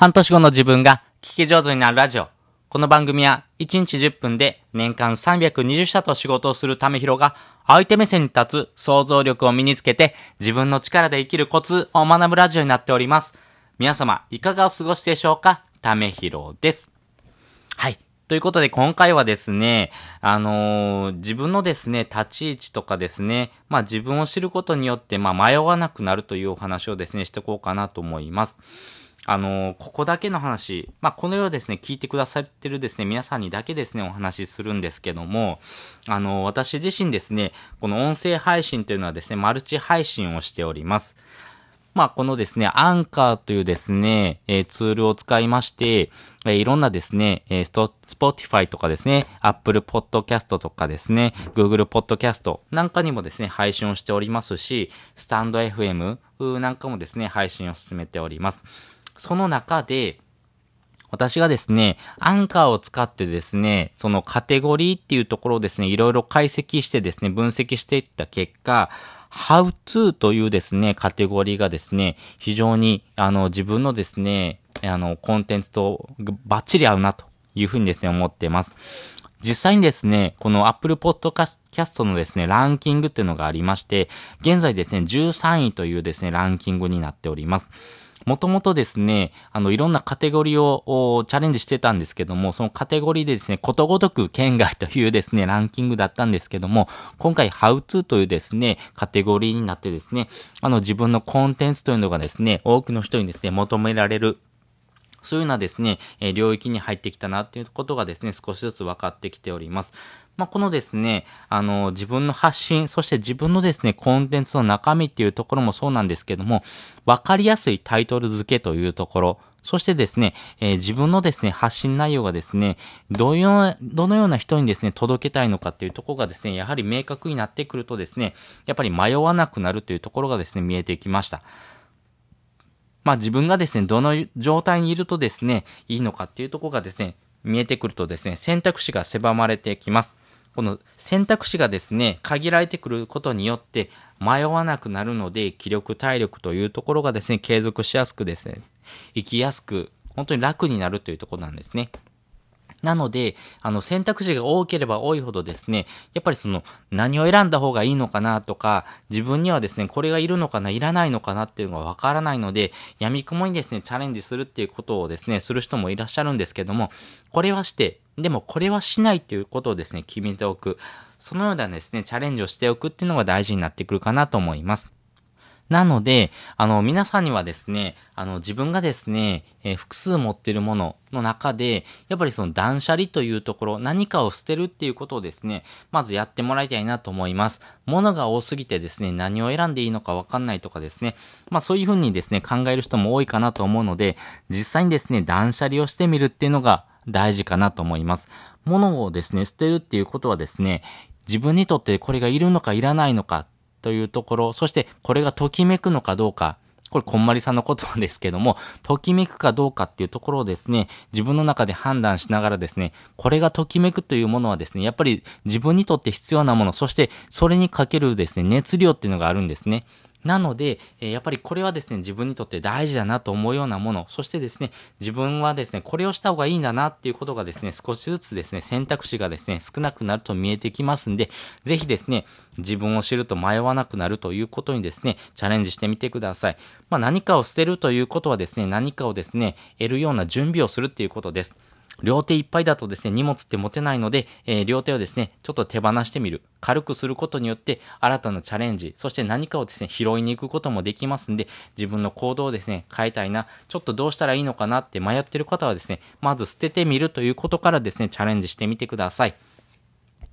半年後の自分が聞き上手になるラジオ。この番組は1日10分で年間320社と仕事をするためひろが相手目線に立つ想像力を身につけて自分の力で生きるコツを学ぶラジオになっております。皆様いかがお過ごしでしょうか？ためひろです。はい。ということで今回はですね、あのー、自分のですね、立ち位置とかですね、まあ自分を知ることによって、まあ迷わなくなるというお話をですね、していこうかなと思います。あの、ここだけの話、まあ、このようですね、聞いてくださってるですね、皆さんにだけですね、お話しするんですけども、あの、私自身ですね、この音声配信というのはですね、マルチ配信をしております。まあ、このですね、アンカーというですね、えー、ツールを使いまして、えー、いろんなですね、えー、スト、 Spotify とかですね、 Apple Podcast とかですね、 Google Podcast なんかにもですね、配信をしておりますし、 stand.fm なんかもですね、配信を進めております。その中で、私がですね、アンカーを使ってですね、そのカテゴリーっていうところをですね、いろいろ解析してですね、分析していった結果、How to というですね、カテゴリーがですね、非常に、あの、自分のですね、あの、コンテンツとバッチリ合うなというふうにですね、思っています。実際にですね、この Apple Podcast のですね、ランキングっていうのがありまして、現在ですね、13位というですね、ランキングになっております。もともとですね、あの、いろんなカテゴリーをチャレンジしてたんですけども、そのカテゴリーでですね、ことごとく県外というですね、ランキングだったんですけども、今回、ハウツーというですね、カテゴリーになってですね、あの、自分のコンテンツというのがですね、多くの人にですね、求められるそういうようなですね、え領域に入ってきたなっていうことがですね、少しずつ分かってきております。まあ、このですね、あの、自分の発信、そして自分のですね、コンテンツの中身っていうところもそうなんですけども、分かりやすいタイトル付けというところ、そしてですね、えー、自分のですね、発信内容がですね、どういう、どのような人にですね、届けたいのかっていうところがですね、やはり明確になってくるとですね、やっぱり迷わなくなるというところがですね、見えてきました。まあ自分がですね、どの状態にいるとですね、いいのかっていうとこがですね、見えてくるとですね、選択肢が狭まれてきます。この選択肢がですね、限られてくることによって迷わなくなるので、気力、体力というところがですね、継続しやすくですね、生きやすく、本当に楽になるというところなんですね。なので、あの、選択肢が多ければ多いほどですね、やっぱりその、何を選んだ方がいいのかなとか、自分にはですね、これがいるのかな、いらないのかなっていうのがわからないので、闇雲にですね、チャレンジするっていうことをですね、する人もいらっしゃるんですけども、これはして、でもこれはしないっていうことをですね、決めておく。そのようなですね、チャレンジをしておくっていうのが大事になってくるかなと思います。なので、あの、皆さんにはですね、あの、自分がですね、えー、複数持ってるものの中で、やっぱりその断捨離というところ、何かを捨てるっていうことをですね、まずやってもらいたいなと思います。物が多すぎてですね、何を選んでいいのかわかんないとかですね、まあそういうふうにですね、考える人も多いかなと思うので、実際にですね、断捨離をしてみるっていうのが大事かなと思います。物をですね、捨てるっていうことはですね、自分にとってこれがいるのかいらないのかというところ、そしてこれがときめくのかどうか、これ、こんまりさんの言葉ですけども、ときめくかどうかっていうところをですね、自分の中で判断しながらですね、これがときめくというものはですね、やっぱり自分にとって必要なもの、そしてそれにかけるですね、熱量っていうのがあるんですね。なので、えやっぱりこれはですね、自分にとって大事だなと思うようなもの、そしてですね、自分はですね、これをした方がいいんだなっていうことがですね、少しずつですね、選択肢がですね、少なくなると見えてきますんで、ぜひですね、自分を知ると迷わなくなるということにですね、チャレンジしてみてください。まあ何かを捨てるということはですね、何かをですね、得るような準備をするっていうことです。両手いっぱいだとですね、荷物って持てないので、えー、両手をですね、ちょっと手放してみる。軽くすることによって、新たなチャレンジ、そして何かをですね、拾いに行くこともできますんで、自分の行動をですね、変えたいな、ちょっとどうしたらいいのかなって迷ってる方はですね、まず捨ててみるということからですね、チャレンジしてみてください。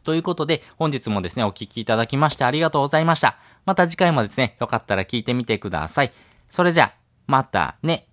ということで、本日もですね、お聴きいただきましてありがとうございました。また次回もですね、よかったら聞いてみてください。それじゃあ、またね。